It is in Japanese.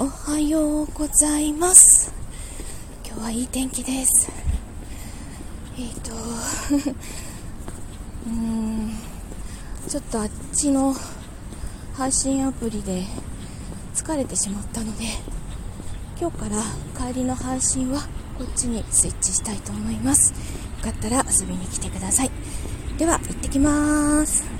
おはようございます。今日はいい天気です。えっ、ー、とうーんちょっとあっちの配信アプリで疲れてしまったので今日から帰りの配信はこっちにスイッチしたいと思います。よかったら遊びに来てください。では行ってきます。